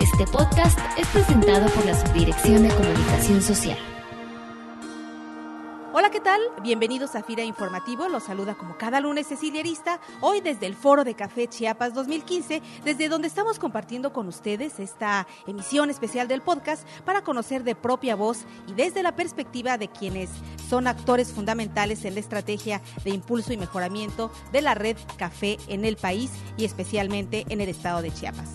Este podcast es presentado por la Subdirección de Comunicación Social. Hola, ¿qué tal? Bienvenidos a Fira Informativo. Los saluda como cada lunes Cecilia Arista, hoy desde el Foro de Café Chiapas 2015, desde donde estamos compartiendo con ustedes esta emisión especial del podcast para conocer de propia voz y desde la perspectiva de quienes son actores fundamentales en la estrategia de impulso y mejoramiento de la red café en el país y especialmente en el estado de Chiapas.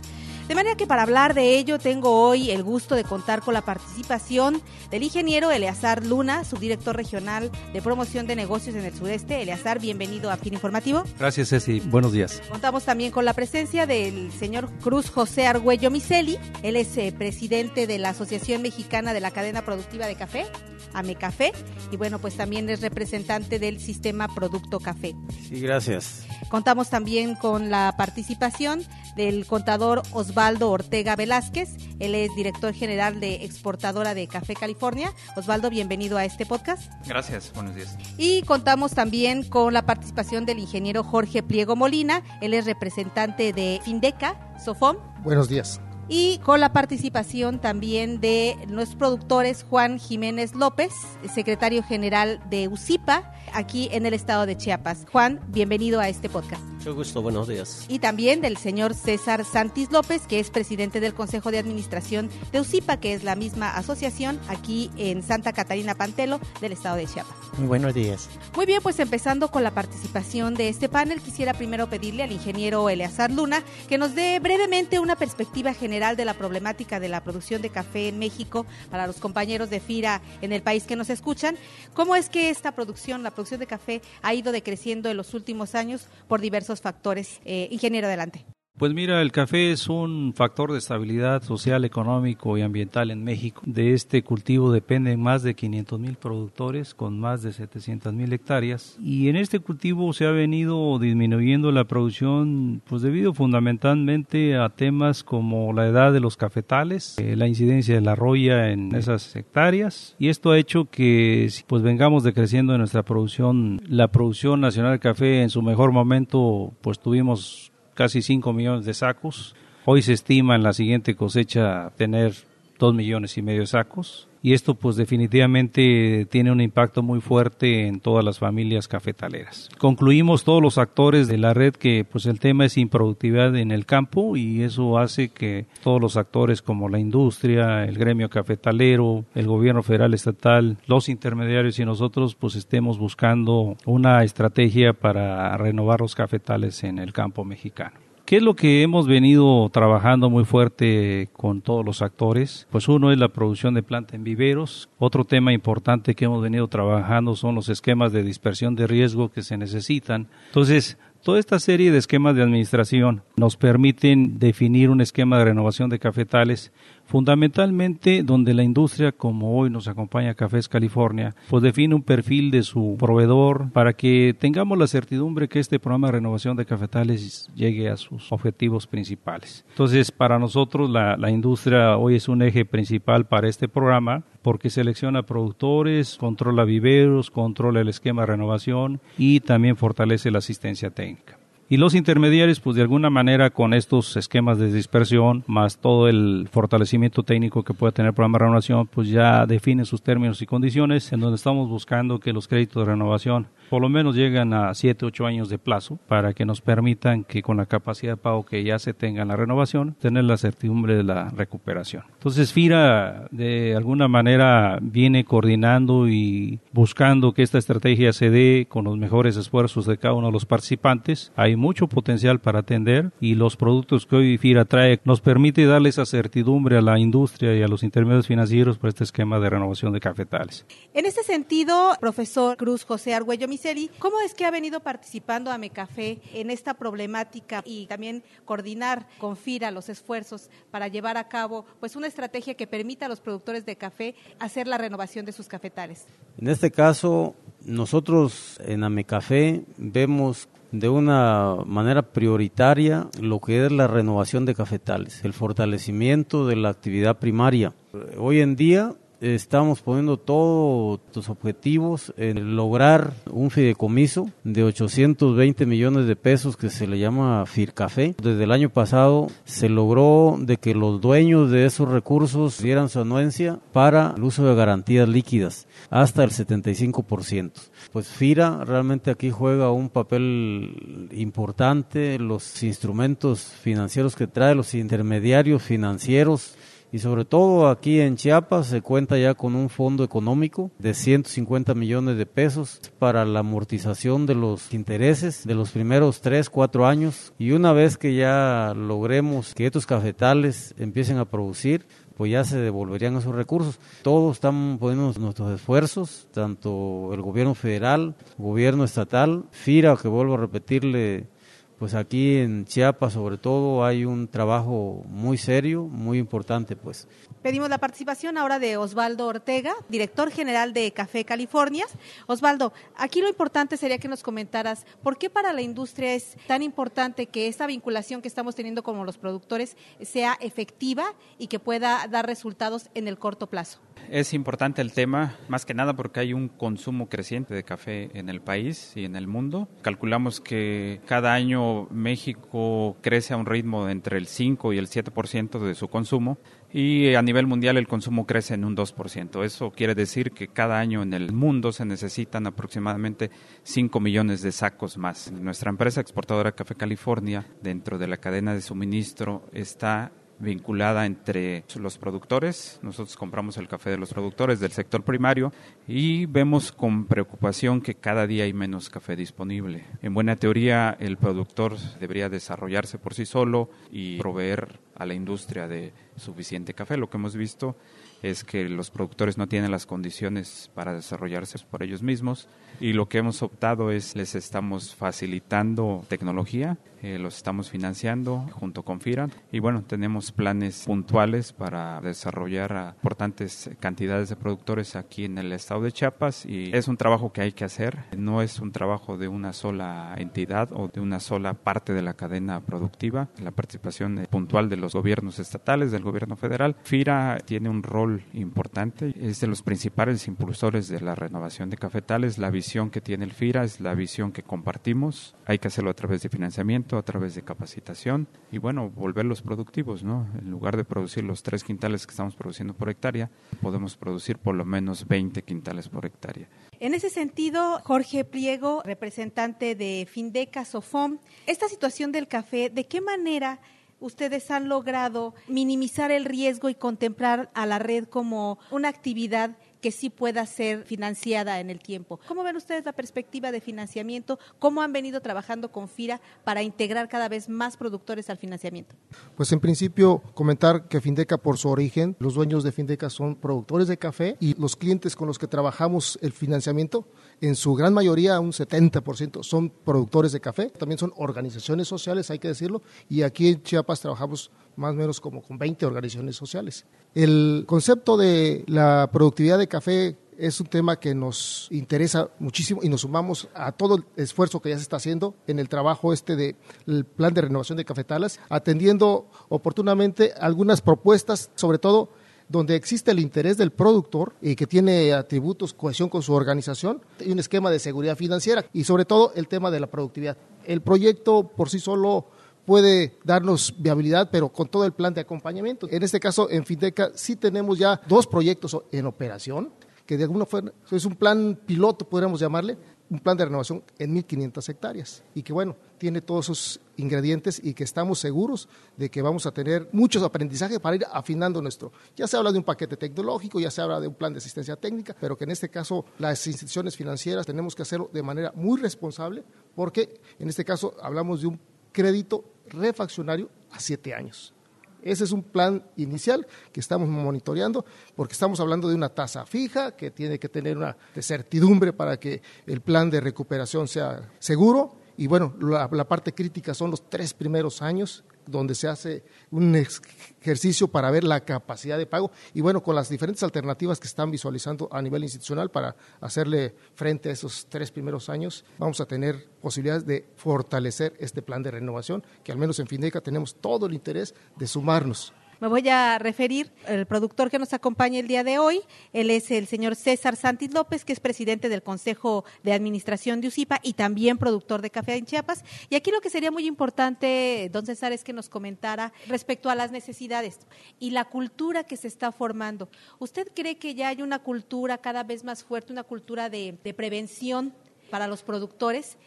De manera que para hablar de ello tengo hoy el gusto de contar con la participación del ingeniero Eleazar Luna, subdirector regional de promoción de negocios en el sureste. Eleazar, bienvenido a Fin Informativo. Gracias, Ceci. Buenos días. Contamos también con la presencia del señor Cruz José Argüello Miseli. Él es eh, presidente de la Asociación Mexicana de la Cadena Productiva de Café, AMECAFé, y bueno, pues también es representante del sistema Producto Café. Sí, gracias. Contamos también con la participación del contador Osvaldo Ortega Velázquez. Él es director general de exportadora de Café California. Osvaldo, bienvenido a este podcast. Gracias, buenos días. Y contamos también con la participación del ingeniero Jorge Pliego Molina. Él es representante de Findeca, Sofom. Buenos días y con la participación también de los productores Juan Jiménez López, secretario general de UCIPA, aquí en el estado de Chiapas. Juan, bienvenido a este podcast. Mucho gusto, buenos días. Y también del señor César Santis López, que es presidente del Consejo de Administración de UCIPA, que es la misma asociación aquí en Santa Catarina Pantelo del estado de Chiapas. Muy buenos días. Muy bien, pues empezando con la participación de este panel, quisiera primero pedirle al ingeniero Eleazar Luna que nos dé brevemente una perspectiva general de la problemática de la producción de café en México para los compañeros de FIRA en el país que nos escuchan. ¿Cómo es que esta producción, la producción de café, ha ido decreciendo en los últimos años por diversos factores? Eh, ingeniero, adelante. Pues mira, el café es un factor de estabilidad social, económico y ambiental en México. De este cultivo dependen más de 500 mil productores con más de 700 mil hectáreas. Y en este cultivo se ha venido disminuyendo la producción, pues debido fundamentalmente a temas como la edad de los cafetales, eh, la incidencia de la roya en esas hectáreas. Y esto ha hecho que pues vengamos decreciendo en nuestra producción. La producción nacional de café en su mejor momento, pues tuvimos casi 5 millones de sacos. Hoy se estima en la siguiente cosecha tener 2 millones y medio de sacos. Y esto pues definitivamente tiene un impacto muy fuerte en todas las familias cafetaleras. Concluimos todos los actores de la red que pues el tema es improductividad en el campo y eso hace que todos los actores como la industria, el gremio cafetalero, el gobierno federal estatal, los intermediarios y nosotros pues estemos buscando una estrategia para renovar los cafetales en el campo mexicano. ¿Qué es lo que hemos venido trabajando muy fuerte con todos los actores? Pues uno es la producción de planta en viveros. Otro tema importante que hemos venido trabajando son los esquemas de dispersión de riesgo que se necesitan. Entonces, Toda esta serie de esquemas de administración nos permiten definir un esquema de renovación de cafetales, fundamentalmente donde la industria, como hoy nos acompaña Cafés California, pues define un perfil de su proveedor para que tengamos la certidumbre que este programa de renovación de cafetales llegue a sus objetivos principales. Entonces, para nosotros la, la industria hoy es un eje principal para este programa porque selecciona productores, controla viveros, controla el esquema de renovación y también fortalece la asistencia técnica. Y los intermediarios, pues de alguna manera con estos esquemas de dispersión, más todo el fortalecimiento técnico que puede tener el programa de renovación, pues ya definen sus términos y condiciones en donde estamos buscando que los créditos de renovación por lo menos lleguen a 7, 8 años de plazo para que nos permitan que con la capacidad de pago que ya se tenga en la renovación, tener la certidumbre de la recuperación. Entonces FIRA de alguna manera viene coordinando y buscando que esta estrategia se dé con los mejores esfuerzos de cada uno de los participantes. Hay mucho potencial para atender y los productos que hoy FIRA trae nos permite darle esa certidumbre a la industria y a los intermedios financieros por este esquema de renovación de cafetales. En este sentido, profesor Cruz José Argüello Miseri, ¿cómo es que ha venido participando Amecafé en esta problemática y también coordinar con FIRA los esfuerzos para llevar a cabo pues una estrategia que permita a los productores de café hacer la renovación de sus cafetales? En este caso, nosotros en Amecafé vemos de una manera prioritaria lo que es la renovación de cafetales, el fortalecimiento de la actividad primaria. Hoy en día estamos poniendo todos los objetivos en lograr un fideicomiso de 820 millones de pesos que se le llama FIRCAFE. Desde el año pasado se logró de que los dueños de esos recursos dieran su anuencia para el uso de garantías líquidas hasta el 75%. Pues FIRA realmente aquí juega un papel importante, los instrumentos financieros que trae, los intermediarios financieros, y sobre todo aquí en Chiapas se cuenta ya con un fondo económico de 150 millones de pesos para la amortización de los intereses de los primeros 3, 4 años y una vez que ya logremos que estos cafetales empiecen a producir, pues ya se devolverían esos recursos. Todos estamos poniendo nuestros esfuerzos, tanto el gobierno federal, gobierno estatal, FIRA, que vuelvo a repetirle, pues aquí en Chiapas sobre todo hay un trabajo muy serio, muy importante pues. Pedimos la participación ahora de Osvaldo Ortega, director general de Café California. Osvaldo, aquí lo importante sería que nos comentaras por qué para la industria es tan importante que esta vinculación que estamos teniendo con los productores sea efectiva y que pueda dar resultados en el corto plazo. Es importante el tema, más que nada porque hay un consumo creciente de café en el país y en el mundo. Calculamos que cada año México crece a un ritmo de entre el 5 y el 7% de su consumo y a nivel mundial el consumo crece en un 2%. Eso quiere decir que cada año en el mundo se necesitan aproximadamente 5 millones de sacos más. Nuestra empresa exportadora Café California, dentro de la cadena de suministro, está vinculada entre los productores. Nosotros compramos el café de los productores del sector primario y vemos con preocupación que cada día hay menos café disponible. En buena teoría, el productor debería desarrollarse por sí solo y proveer a la industria de suficiente café. Lo que hemos visto es que los productores no tienen las condiciones para desarrollarse por ellos mismos. Y lo que hemos optado es les estamos facilitando tecnología, eh, los estamos financiando junto con FIRA. Y bueno, tenemos planes puntuales para desarrollar importantes cantidades de productores aquí en el estado de Chiapas. Y es un trabajo que hay que hacer, no es un trabajo de una sola entidad o de una sola parte de la cadena productiva, la participación puntual de los gobiernos estatales, del gobierno federal. FIRA tiene un rol importante, es de los principales impulsores de la renovación de cafetales, la visión que tiene el FIRA es la visión que compartimos, hay que hacerlo a través de financiamiento, a través de capacitación y bueno, volverlos productivos, ¿no? En lugar de producir los tres quintales que estamos produciendo por hectárea, podemos producir por lo menos 20 quintales por hectárea. En ese sentido, Jorge Pliego, representante de Findeca Sofom, esta situación del café, ¿de qué manera ustedes han logrado minimizar el riesgo y contemplar a la red como una actividad que sí pueda ser financiada en el tiempo. ¿Cómo ven ustedes la perspectiva de financiamiento? ¿Cómo han venido trabajando con FIRA para integrar cada vez más productores al financiamiento? Pues en principio comentar que Findeca por su origen, los dueños de Findeca son productores de café y los clientes con los que trabajamos el financiamiento, en su gran mayoría, un 70% son productores de café, también son organizaciones sociales, hay que decirlo, y aquí en Chiapas trabajamos más o menos como con 20 organizaciones sociales. El concepto de la productividad de café es un tema que nos interesa muchísimo y nos sumamos a todo el esfuerzo que ya se está haciendo en el trabajo este del plan de renovación de cafetalas, atendiendo oportunamente algunas propuestas, sobre todo donde existe el interés del productor y que tiene atributos, cohesión con su organización y un esquema de seguridad financiera y sobre todo el tema de la productividad. El proyecto por sí solo puede darnos viabilidad, pero con todo el plan de acompañamiento. En este caso, en Finteca sí tenemos ya dos proyectos en operación, que de alguna forma es un plan piloto, podríamos llamarle, un plan de renovación en 1.500 hectáreas y que bueno, tiene todos esos ingredientes y que estamos seguros de que vamos a tener muchos aprendizajes para ir afinando nuestro. Ya se habla de un paquete tecnológico, ya se habla de un plan de asistencia técnica, pero que en este caso las instituciones financieras tenemos que hacerlo de manera muy responsable porque en este caso hablamos de un crédito refaccionario a siete años. Ese es un plan inicial que estamos monitoreando porque estamos hablando de una tasa fija que tiene que tener una certidumbre para que el plan de recuperación sea seguro. Y bueno, la, la parte crítica son los tres primeros años donde se hace un ejercicio para ver la capacidad de pago y bueno, con las diferentes alternativas que están visualizando a nivel institucional para hacerle frente a esos tres primeros años, vamos a tener posibilidades de fortalecer este plan de renovación, que al menos en Findeca tenemos todo el interés de sumarnos Me voy a referir al productor que nos acompaña el día de hoy. Él es el señor César Santis López, que es presidente del Consejo de Administración de UCIPA y también productor de café en Chiapas. Y aquí lo que sería muy importante, don César, es que nos comentara respecto a las necesidades y la cultura que se está formando. ¿Usted cree que ya hay una cultura cada vez más fuerte, una cultura de prevención para los productores?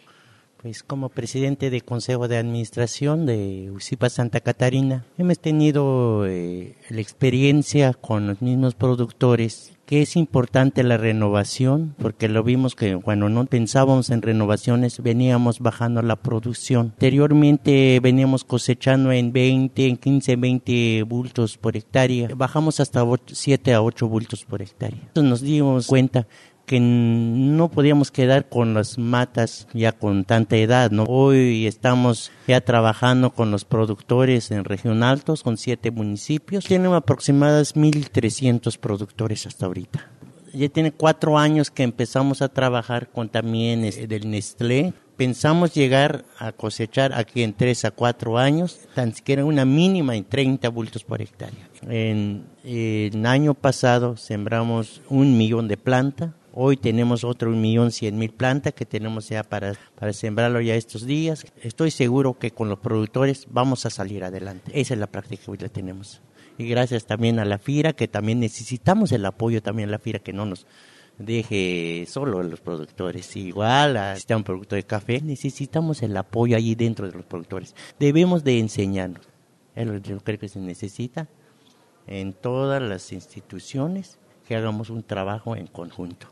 Pues como presidente del Consejo de Administración de UCIPA Santa Catarina, hemos tenido eh, la experiencia con los mismos productores que es importante la renovación, porque lo vimos que cuando no pensábamos en renovaciones veníamos bajando la producción. Anteriormente veníamos cosechando en 20, en 15, 20 bultos por hectárea. Bajamos hasta 7 a 8 bultos por hectárea. Entonces nos dimos cuenta que no podíamos quedar con las matas ya con tanta edad, ¿no? Hoy estamos ya trabajando con los productores en región altos, con siete municipios. Tienen aproximadamente 1.300 productores hasta ahorita. Ya tiene cuatro años que empezamos a trabajar con también del Nestlé. Pensamos llegar a cosechar aquí en tres a cuatro años, tan siquiera una mínima en 30 bultos por hectárea. En el año pasado sembramos un millón de plantas Hoy tenemos otro millón cien mil plantas que tenemos ya para, para sembrarlo ya estos días. Estoy seguro que con los productores vamos a salir adelante. Esa es la práctica que hoy la tenemos. Y gracias también a la FIRA, que también necesitamos el apoyo también a la FIRA, que no nos deje solo a los productores. Igual a un productor de café, necesitamos el apoyo allí dentro de los productores. Debemos de enseñarnos. Es lo creo que se necesita en todas las instituciones que hagamos un trabajo en conjunto.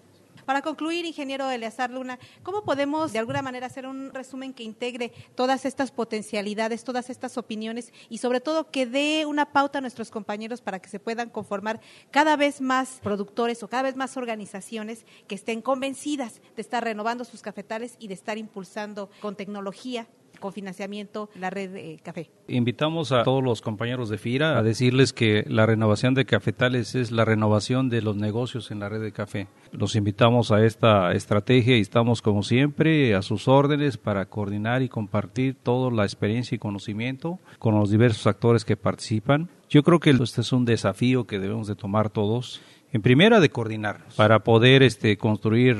Para concluir, ingeniero Eleazar Luna, ¿cómo podemos de alguna manera hacer un resumen que integre todas estas potencialidades, todas estas opiniones y sobre todo que dé una pauta a nuestros compañeros para que se puedan conformar cada vez más productores o cada vez más organizaciones que estén convencidas de estar renovando sus cafetales y de estar impulsando con tecnología con financiamiento la red de café. Invitamos a todos los compañeros de FIRA a decirles que la renovación de cafetales es la renovación de los negocios en la red de café. Los invitamos a esta estrategia y estamos como siempre a sus órdenes para coordinar y compartir toda la experiencia y conocimiento con los diversos actores que participan. Yo creo que este es un desafío que debemos de tomar todos en primera de coordinar para poder este, construir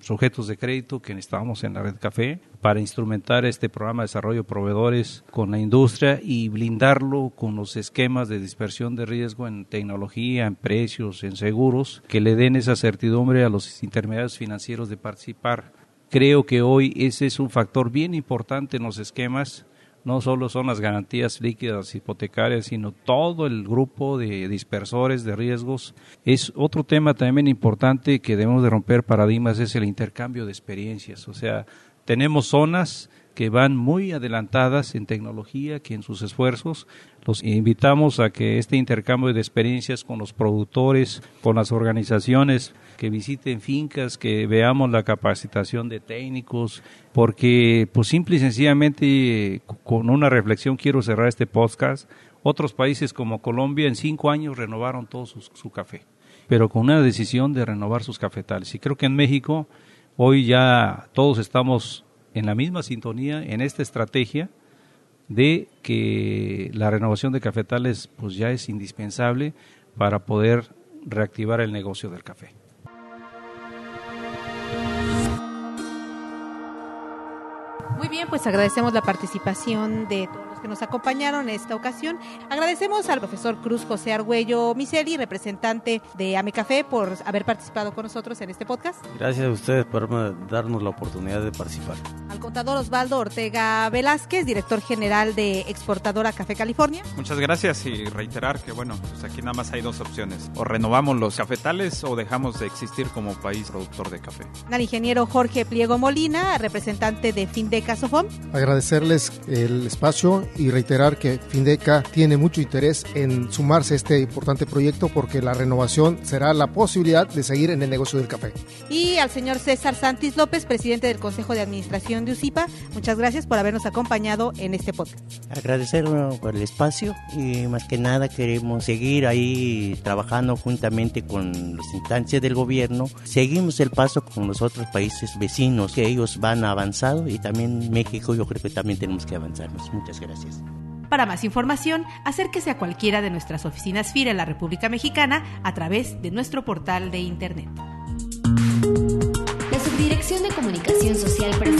sujetos de crédito que necesitamos en la red café, para instrumentar este programa de desarrollo de proveedores con la industria y blindarlo con los esquemas de dispersión de riesgo en tecnología, en precios, en seguros, que le den esa certidumbre a los intermediarios financieros de participar. Creo que hoy ese es un factor bien importante en los esquemas no solo son las garantías líquidas hipotecarias, sino todo el grupo de dispersores de riesgos. Es otro tema también importante que debemos de romper paradigmas, es el intercambio de experiencias. O sea, tenemos zonas que van muy adelantadas en tecnología, que en sus esfuerzos. Los invitamos a que este intercambio de experiencias con los productores, con las organizaciones, que visiten fincas, que veamos la capacitación de técnicos, porque pues simple y sencillamente con una reflexión quiero cerrar este podcast. Otros países como Colombia en cinco años renovaron todo su, su café, pero con una decisión de renovar sus cafetales. Y creo que en México hoy ya todos estamos en la misma sintonía, en esta estrategia de que la renovación de cafetales pues ya es indispensable para poder reactivar el negocio del café. Muy bien, pues agradecemos la participación de todos los que nos acompañaron en esta ocasión. Agradecemos al profesor Cruz José Argüello Miseli, representante de Ame Café, por haber participado con nosotros en este podcast. Gracias a ustedes por darnos la oportunidad de participar. Al contador Osvaldo Ortega Velázquez, director general de Exportadora Café California. Muchas gracias y reiterar que, bueno, pues aquí nada más hay dos opciones. O renovamos los cafetales o dejamos de existir como país productor de café. Al ingeniero Jorge Pliego Molina, representante de Findec Agradecerles el espacio y reiterar que Findeca tiene mucho interés en sumarse a este importante proyecto porque la renovación será la posibilidad de seguir en el negocio del café. Y al señor César Santis López, presidente del Consejo de Administración de UCIPA, muchas gracias por habernos acompañado en este podcast. Agradecer por el espacio y más que nada queremos seguir ahí trabajando juntamente con las instancias del gobierno. Seguimos el paso con los otros países vecinos que ellos van avanzado y también México yo creo que también tenemos que avanzarnos. Muchas gracias. Para más información, acérquese a cualquiera de nuestras oficinas FIRA en la República Mexicana a través de nuestro portal de Internet. La Subdirección de Comunicación Social presenta